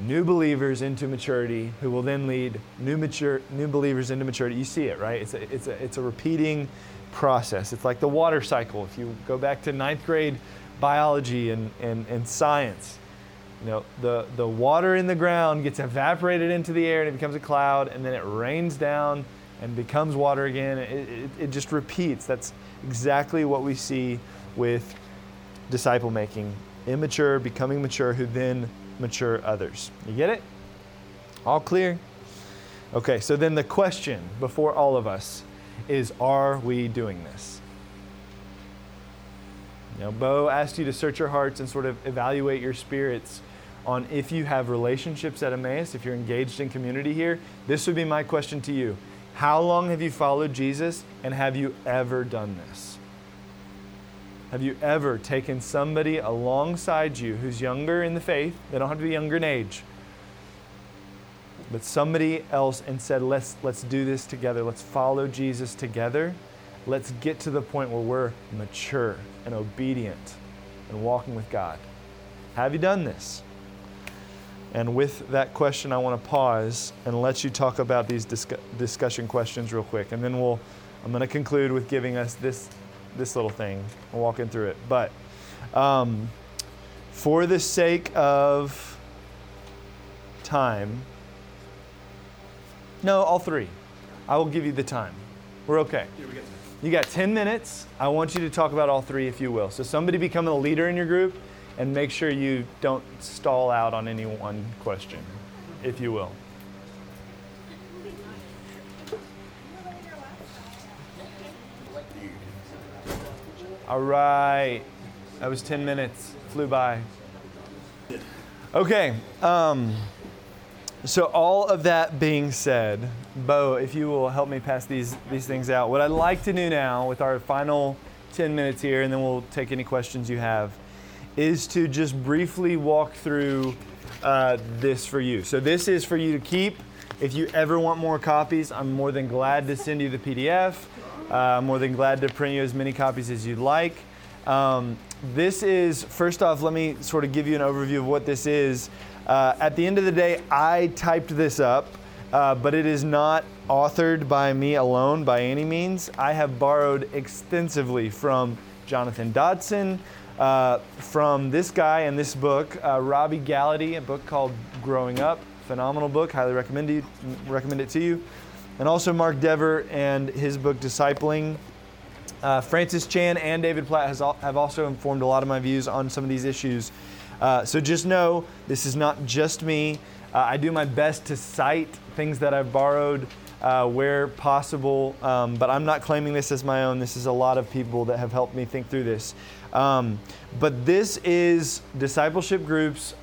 new believers into maturity who will then lead new mature new believers into maturity. You see it, right? It's a, it's a, it's a repeating process. It's like the water cycle. If you go back to ninth grade biology and, and, and science. You know, the, the water in the ground gets evaporated into the air and it becomes a cloud, and then it rains down and becomes water again. It, it, it just repeats. That's exactly what we see with disciple making. Immature becoming mature, who then mature others. You get it? All clear? Okay, so then the question before all of us is are we doing this? Know, Bo asked you to search your hearts and sort of evaluate your spirits on if you have relationships at Emmaus, if you're engaged in community here. This would be my question to you. How long have you followed Jesus and have you ever done this? Have you ever taken somebody alongside you who's younger in the faith? They don't have to be younger in age. But somebody else and said, let's, let's do this together. Let's follow Jesus together. Let's get to the point where we're mature and obedient and walking with God. Have you done this? And with that question, I want to pause and let you talk about these discu- discussion questions real quick. And then we'll, I'm going to conclude with giving us this, this little thing walking through it. But um, for the sake of time, no, all three. I will give you the time. We're okay. You got 10 minutes. I want you to talk about all three, if you will. So, somebody become a leader in your group and make sure you don't stall out on any one question, if you will. All right. That was 10 minutes. Flew by. Okay. Um, so, all of that being said, Bo, if you will help me pass these, these things out, what I'd like to do now with our final 10 minutes here, and then we'll take any questions you have, is to just briefly walk through uh, this for you. So, this is for you to keep. If you ever want more copies, I'm more than glad to send you the PDF. Uh, more than glad to print you as many copies as you'd like. Um, this is, first off, let me sort of give you an overview of what this is. Uh, at the end of the day, I typed this up, uh, but it is not authored by me alone by any means. I have borrowed extensively from Jonathan Dodson, uh, from this guy and this book, uh, Robby Gallaty, a book called Growing Up. Phenomenal book, highly recommend, you, recommend it to you. And also Mark Dever and his book Discipling. Uh, Francis Chan and David Platt has al- have also informed a lot of my views on some of these issues. Uh, so just know this is not just me. Uh, I do my best to cite things that I've borrowed uh, where possible, um, but I'm not claiming this as my own. This is a lot of people that have helped me think through this. Um, but this is discipleship groups,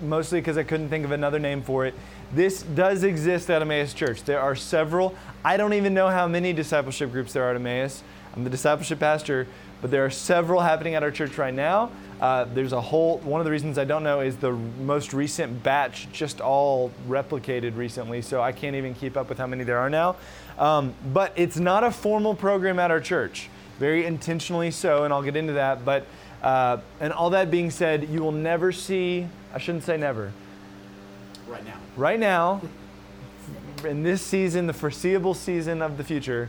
mostly because I couldn't think of another name for it. This does exist at Emmaus Church. There are several. I don't even know how many discipleship groups there are at Emmaus. I'm the discipleship pastor, but there are several happening at our church right now. Uh, there's a whole, one of the reasons I don't know is the most recent batch just all replicated recently, so I can't even keep up with how many there are now. Um, but it's not a formal program at our church, very intentionally so, and I'll get into that. But, uh, and all that being said, you will never see, I shouldn't say never. Right now. Right now, in this season, the foreseeable season of the future,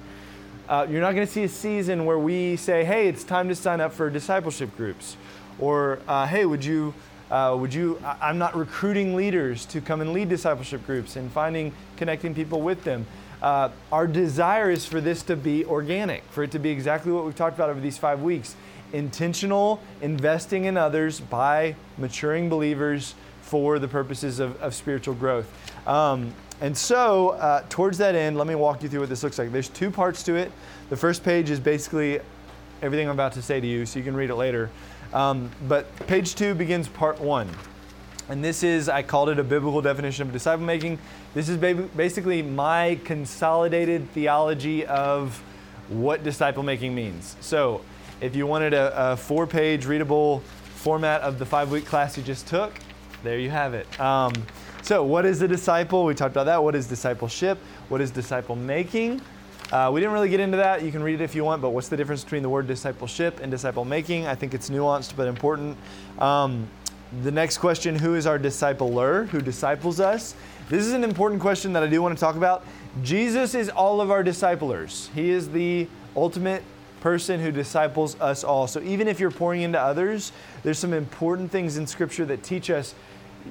uh, you're not going to see a season where we say, hey, it's time to sign up for discipleship groups or, uh, hey, would you, uh, would you, I'm not recruiting leaders to come and lead discipleship groups and finding, connecting people with them. Uh, our desire is for this to be organic, for it to be exactly what we've talked about over these five weeks intentional investing in others by maturing believers for the purposes of, of spiritual growth. Um, and so, uh, towards that end, let me walk you through what this looks like. There's two parts to it. The first page is basically everything I'm about to say to you, so you can read it later. Um, but page two begins part one. And this is, I called it a biblical definition of disciple making. This is basically my consolidated theology of what disciple making means. So, if you wanted a, a four page readable format of the five week class you just took, there you have it. Um, so, what is a disciple? We talked about that. What is discipleship? What is disciple making? Uh, we didn't really get into that. You can read it if you want, but what's the difference between the word discipleship and disciple making? I think it's nuanced but important. Um, the next question who is our discipler? Who disciples us? This is an important question that I do want to talk about. Jesus is all of our disciplers, He is the ultimate person who disciples us all. So even if you're pouring into others, there's some important things in Scripture that teach us.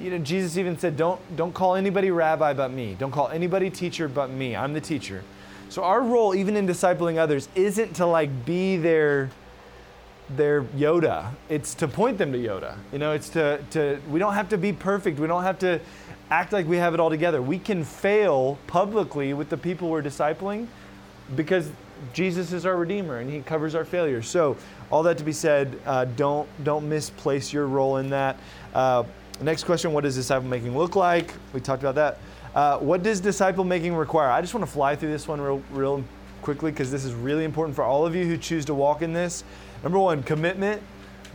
You know, Jesus even said, "Don't don't call anybody rabbi but me. Don't call anybody teacher but me. I'm the teacher." So our role, even in discipling others, isn't to like be their their Yoda. It's to point them to Yoda. You know, it's to to we don't have to be perfect. We don't have to act like we have it all together. We can fail publicly with the people we're discipling because Jesus is our Redeemer and He covers our failures. So, all that to be said, uh, don't don't misplace your role in that. Uh, next question: What does disciple making look like? We talked about that. Uh, what does disciple making require? I just want to fly through this one real real quickly because this is really important for all of you who choose to walk in this. Number one, commitment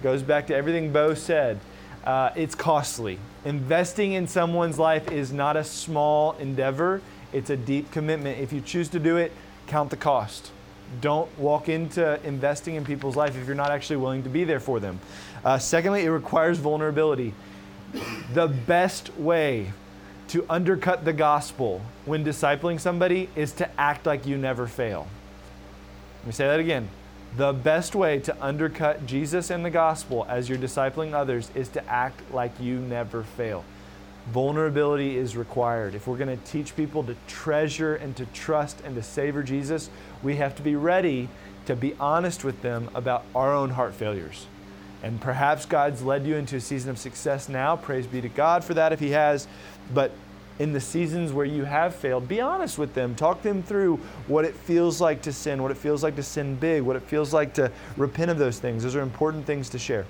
goes back to everything Bo said. Uh, it's costly. Investing in someone's life is not a small endeavor. It's a deep commitment. If you choose to do it, count the cost. Don't walk into investing in people's life if you're not actually willing to be there for them. Uh, secondly, it requires vulnerability. The best way to undercut the gospel when discipling somebody is to act like you never fail. Let me say that again. The best way to undercut Jesus and the gospel as you're discipling others is to act like you never fail. Vulnerability is required. If we're going to teach people to treasure and to trust and to savor Jesus, we have to be ready to be honest with them about our own heart failures. And perhaps God's led you into a season of success now. Praise be to God for that if He has. But in the seasons where you have failed, be honest with them. Talk them through what it feels like to sin, what it feels like to sin big, what it feels like to repent of those things. Those are important things to share.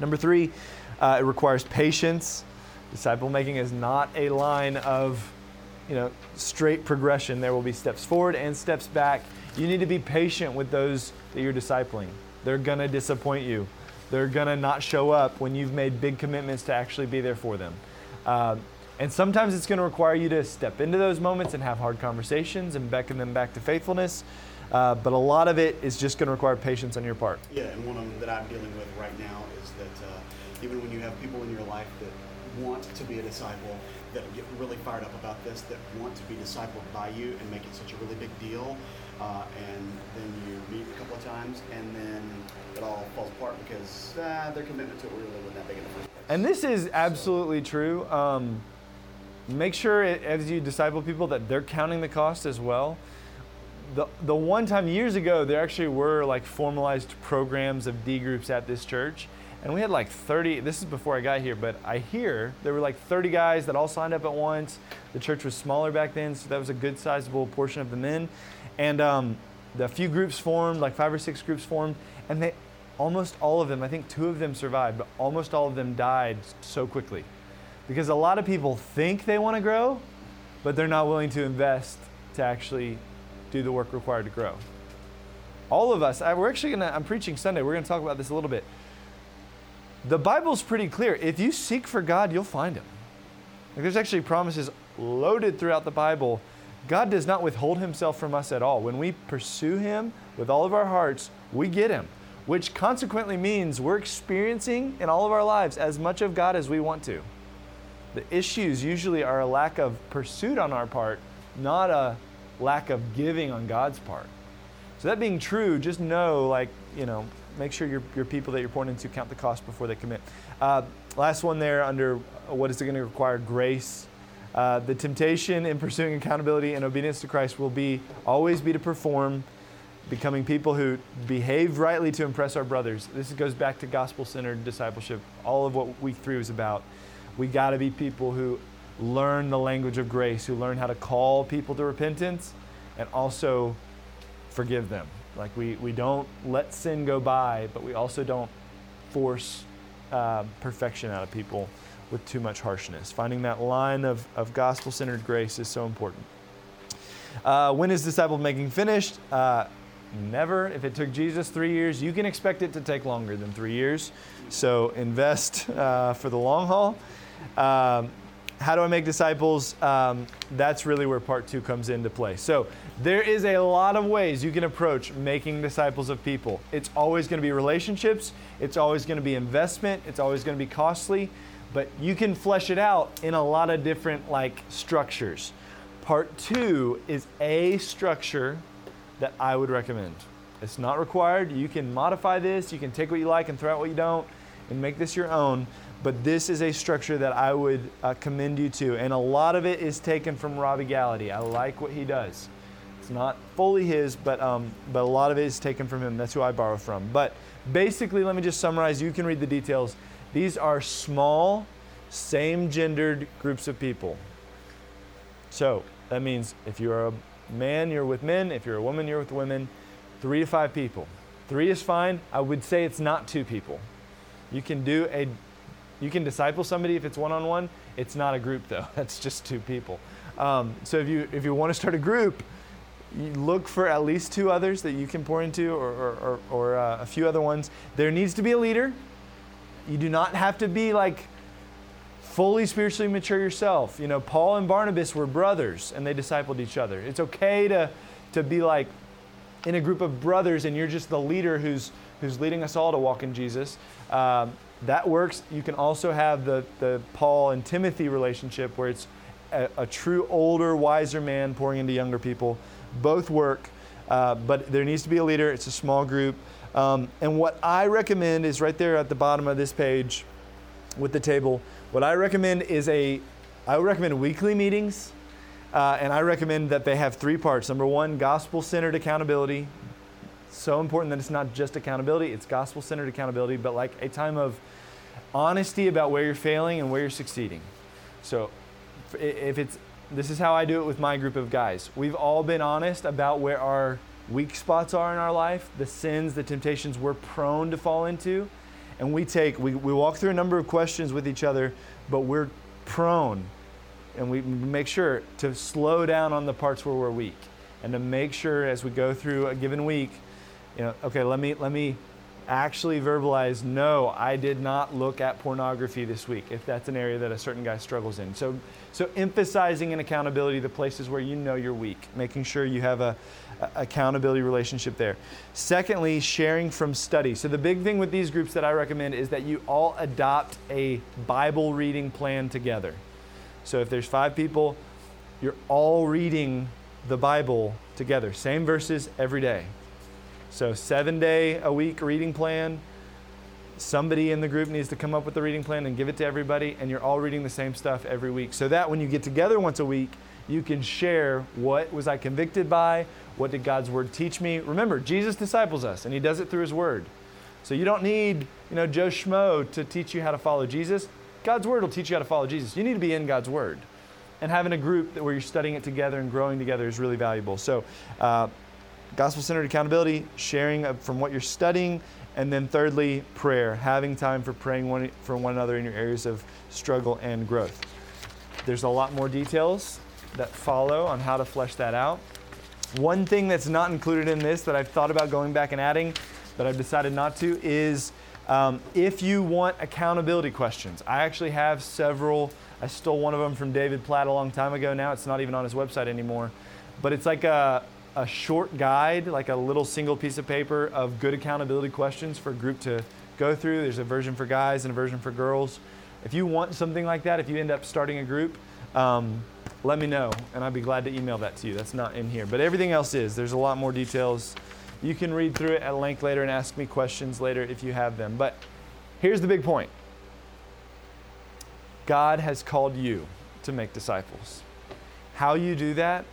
Number three, uh, it requires patience. Disciple making is not a line of you know, straight progression. There will be steps forward and steps back. You need to be patient with those that you're discipling. They're going to disappoint you. They're going to not show up when you've made big commitments to actually be there for them. Uh, and sometimes it's going to require you to step into those moments and have hard conversations and beckon them back to faithfulness. Uh, but a lot of it is just going to require patience on your part. Yeah, and one of them that I'm dealing with right now is that uh, even when you have people in your life that want to be a disciple, that get really fired up about this, that want to be discipled by you and make it such a really big deal, uh, and then you meet a couple of times, and then it all falls apart because uh, their commitment to it really wasn't that big in the first place. And this is absolutely so. true. Um, make sure it, as you disciple people that they're counting the cost as well. The, the one time years ago, there actually were like formalized programs of D groups at this church. And we had like 30, this is before I got here, but I hear there were like 30 guys that all signed up at once. The church was smaller back then, so that was a good sizable portion of the men. And um, the few groups formed, like five or six groups formed, and they almost all of them, I think two of them survived, but almost all of them died so quickly. Because a lot of people think they want to grow, but they're not willing to invest to actually do the work required to grow. All of us, I, we're actually going to, I'm preaching Sunday, we're going to talk about this a little bit. The Bible's pretty clear. If you seek for God, you'll find Him. Like there's actually promises loaded throughout the Bible. God does not withhold Himself from us at all. When we pursue Him with all of our hearts, we get Him, which consequently means we're experiencing in all of our lives as much of God as we want to. The issues usually are a lack of pursuit on our part, not a lack of giving on God's part. So that being true, just know, like, you know, make sure your, your people that you're pouring into count the cost before they commit. Uh, last one there under what is it going to require? Grace. Uh, the temptation in pursuing accountability and obedience to Christ will be always be to perform, becoming people who behave rightly to impress our brothers. This goes back to gospel centered discipleship. All of what week three was about. We got to be people who learn the language of grace, who learn how to call people to repentance and also forgive them. Like we, we don't let sin go by, but we also don't force uh, perfection out of people with too much harshness. Finding that line of, of gospel centered grace is so important. Uh, when is disciple making finished? Uh, never. If it took Jesus three years, you can expect it to take longer than three years. So invest uh, for the long haul. Um, how do I make disciples? Um, that's really where part two comes into play. So, there is a lot of ways you can approach making disciples of people. It's always going to be relationships, it's always going to be investment, it's always going to be costly, but you can flesh it out in a lot of different like structures. Part two is a structure that I would recommend. It's not required. You can modify this, you can take what you like and throw out what you don't, and make this your own. But this is a structure that I would uh, commend you to. And a lot of it is taken from Robby Gallaty. I like what he does. It's not fully his, but, um, but a lot of it is taken from him. That's who I borrow from. But basically, let me just summarize. You can read the details. These are small, same gendered groups of people. So that means if you're a man, you're with men. If you're a woman, you're with women. Three to five people. Three is fine. I would say it's not two people. You can do a, you can disciple somebody if it's one on one. It's not a group though. That's just two people. Um, so if you if you want to start a group, you look for at least two others that you can pour into, or or, or, or uh, a few other ones. There needs to be a leader. You do not have to be like fully spiritually mature yourself. You know, Paul and Barnabas were brothers and they discipled each other. It's okay to, to be like in a group of brothers and you're just the leader who's, who's leading us all to walk in Jesus. Um, that works. You can also have the, the Paul and Timothy relationship where it's a, a true older, wiser man pouring into younger people. Both work, uh, but there needs to be a leader. It's a small group. Um, and what I recommend is right there at the bottom of this page with the table what I recommend is a, I recommend weekly meetings, uh, and I recommend that they have three parts. Number one, gospel centered accountability. So important that it's not just accountability, it's gospel centered accountability, but like a time of honesty about where you're failing and where you're succeeding. So if it's, this is how I do it with my group of guys. We've all been honest about where our weak spots are in our life, the sins, the temptations we're prone to fall into and we take, we, we walk through a number of questions with each other, but we're prone and we make sure to slow down on the parts where we're weak and to make sure as we go through a given week, you know, okay, let me, let me actually verbalize no i did not look at pornography this week if that's an area that a certain guy struggles in so so emphasizing in accountability the places where you know you're weak making sure you have a, accountability relationship there. Secondly, sharing from study. So, the big thing with these groups that I recommend is that you all adopt a Bible reading plan together. So, if there's five people, you're all reading the Bible together, same verses every day. So, seven day a week reading plan. Somebody in the group needs to come up with the reading plan and give it to everybody, and you're all reading the same stuff every week. So that when you get together once a week, you can share what was I convicted by, what did God's word teach me? Remember, Jesus disciples us, and he does it through his word. So you don't need, you know, Joe Schmo to teach you how to follow Jesus. God's word will teach you how to follow Jesus. You need to be in God's word. And having a group that where you're studying it together and growing together is really valuable. So, uh, gospel centered accountability, sharing from what you're studying, and then thirdly, prayer, having time for praying one, for one another in your areas of struggle and growth. There's a lot more details that follow on how to flesh that out. One thing that's not included in this that I've thought about going back and adding, but I've decided not to, is um, if you want accountability questions. I actually have several. I stole one of them from David Platt a long time ago now. It's not even on his website anymore. But it's like a, a short guide, like a little single piece of paper of good accountability questions for a group to go through. There's a version for guys and a version for girls. If you want something like that, if you end up starting a group, um, let me know, and I'd be glad to email that to you. That's not in here. But everything else is. There's a lot more details. You can read through it at length later and ask me questions later if you have them. But here's the big point God has called you to make disciples. How you do that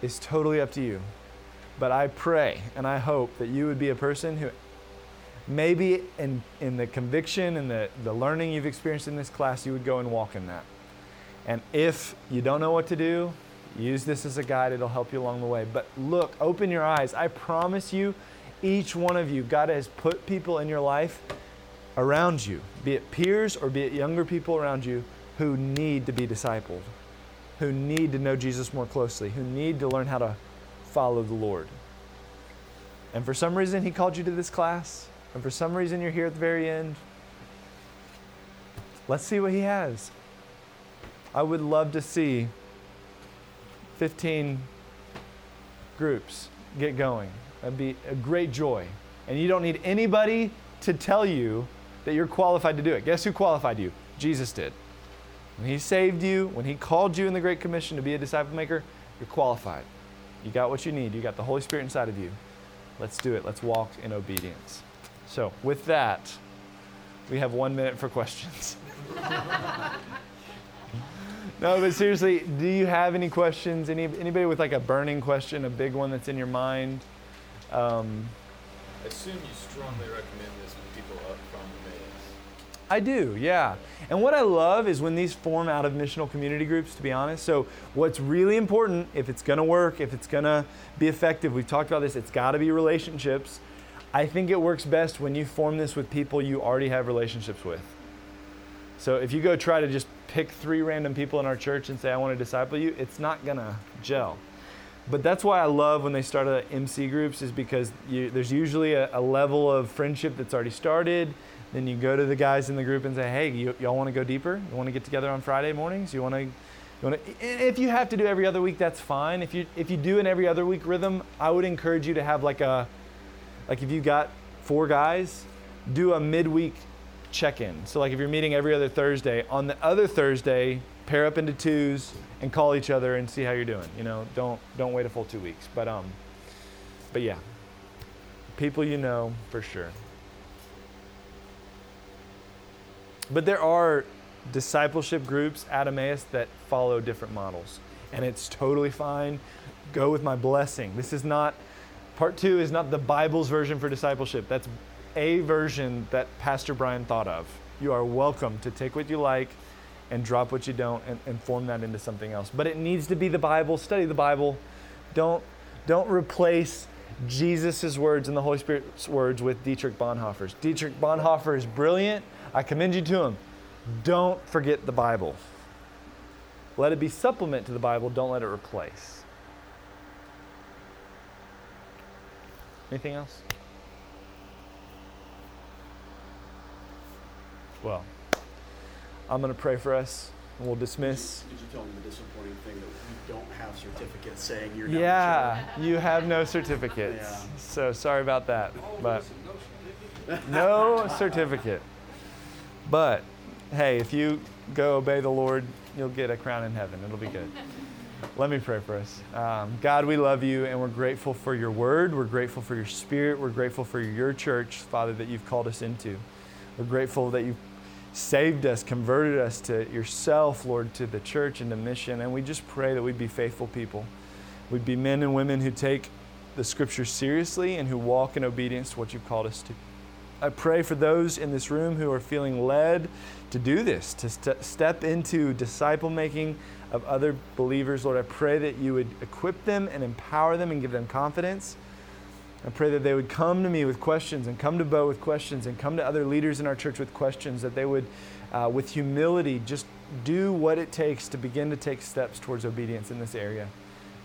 is totally up to you. But I pray and I hope that you would be a person who maybe in, in the conviction and the, the learning you've experienced in this class, you would go and walk in that. And if you don't know what to do, use this as a guide. It'll help you along the way. But look, open your eyes. I promise you, each one of you, God has put people in your life around you, be it peers or be it younger people around you, who need to be discipled, who need to know Jesus more closely, who need to learn how to follow the Lord. And for some reason, He called you to this class, and for some reason, you're here at the very end. Let's see what He has. I would love to see 15 groups get going. That'd be a great joy. And you don't need anybody to tell you that you're qualified to do it. Guess who qualified you? Jesus did. When He saved you, when He called you in the Great Commission to be a disciple maker, you're qualified. You got what you need. You got the Holy Spirit inside of you. Let's do it. Let's walk in obedience. So, with that, we have one minute for questions. no, but seriously, do you have any questions? Any, anybody with like a burning question, a big one that's in your mind? Um, I assume you strongly recommend this when people up from Emmaus. I do, yeah. And what I love is when these form out of missional community groups, to be honest. So, what's really important, if it's to work, if it's to be effective, we've talked about this, it's got to be relationships. I think it works best when you form this with people you already have relationships with. So, if you go try to just pick three random people in our church and say, I want to disciple you, it's not to gel. But that's why I love when they start MC groups, is because you, there's usually a, a level of friendship that's already started then you go to the guys in the group and say, hey, you, y'all want to go deeper? You want to get together on Friday mornings? You want to, you if you have to do every other week, that's fine. If you, if you do an every other week rhythm, I would encourage you to have like a, like if you got four guys, do a midweek check-in. So like if you're meeting every other Thursday, on the other Thursday, pair up into twos and call each other and see how you're doing. You know, don't don't wait a full two weeks. But um, but yeah, people you know for sure. But there are discipleship groups at Emmaus that follow different models, and it's totally fine. Go with my blessing. This is not, part two is not the Bible's version for discipleship. That's a version that Pastor Brian thought of. You are welcome to take what you like and drop what you don't and, and form that into something else. But it needs to be the Bible. Study the Bible. Don't, don't replace Jesus' words and the Holy Spirit's words with Dietrich Bonhoeffer's. Dietrich Bonhoeffer is brilliant I commend you to him. Don't forget the Bible. Let it be supplement to the Bible, don't let it replace. Anything else? Well, I'm going to pray for us and we'll dismiss. Did you tell them the disappointing thing that you don't have certificates saying you're Yeah, you have no certificates. Yeah. So sorry about that. Oh, but no certificate. But hey, if you go obey the Lord, you'll get a crown in heaven. It'll be good. Let me pray for us. Um, God, we love you and we're grateful for your word. We're grateful for your spirit. We're grateful for your church, Father, that you've called us into. We're grateful that you've saved us, converted us to yourself, Lord, to the church and to mission. And we just pray that we'd be faithful people. We'd be men and women who take the scripture seriously and who walk in obedience to what you've called us to. I pray for those in this room who are feeling led to do this, to st- step into disciple making of other believers. Lord, I pray that you would equip them and empower them and give them confidence. I pray that they would come to me with questions and come to Bo with questions and come to other leaders in our church with questions, that they would, uh, with humility, just do what it takes to begin to take steps towards obedience in this area.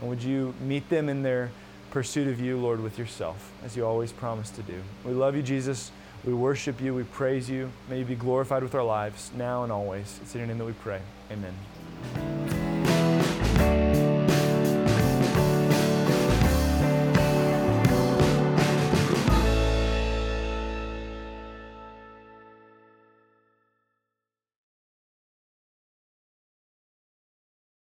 And would you meet them in their pursuit of you, Lord, with yourself, as you always promised to do? We love you, Jesus. We worship you. We praise you. May you be glorified with our lives now and always. It's in your name that we pray. Amen.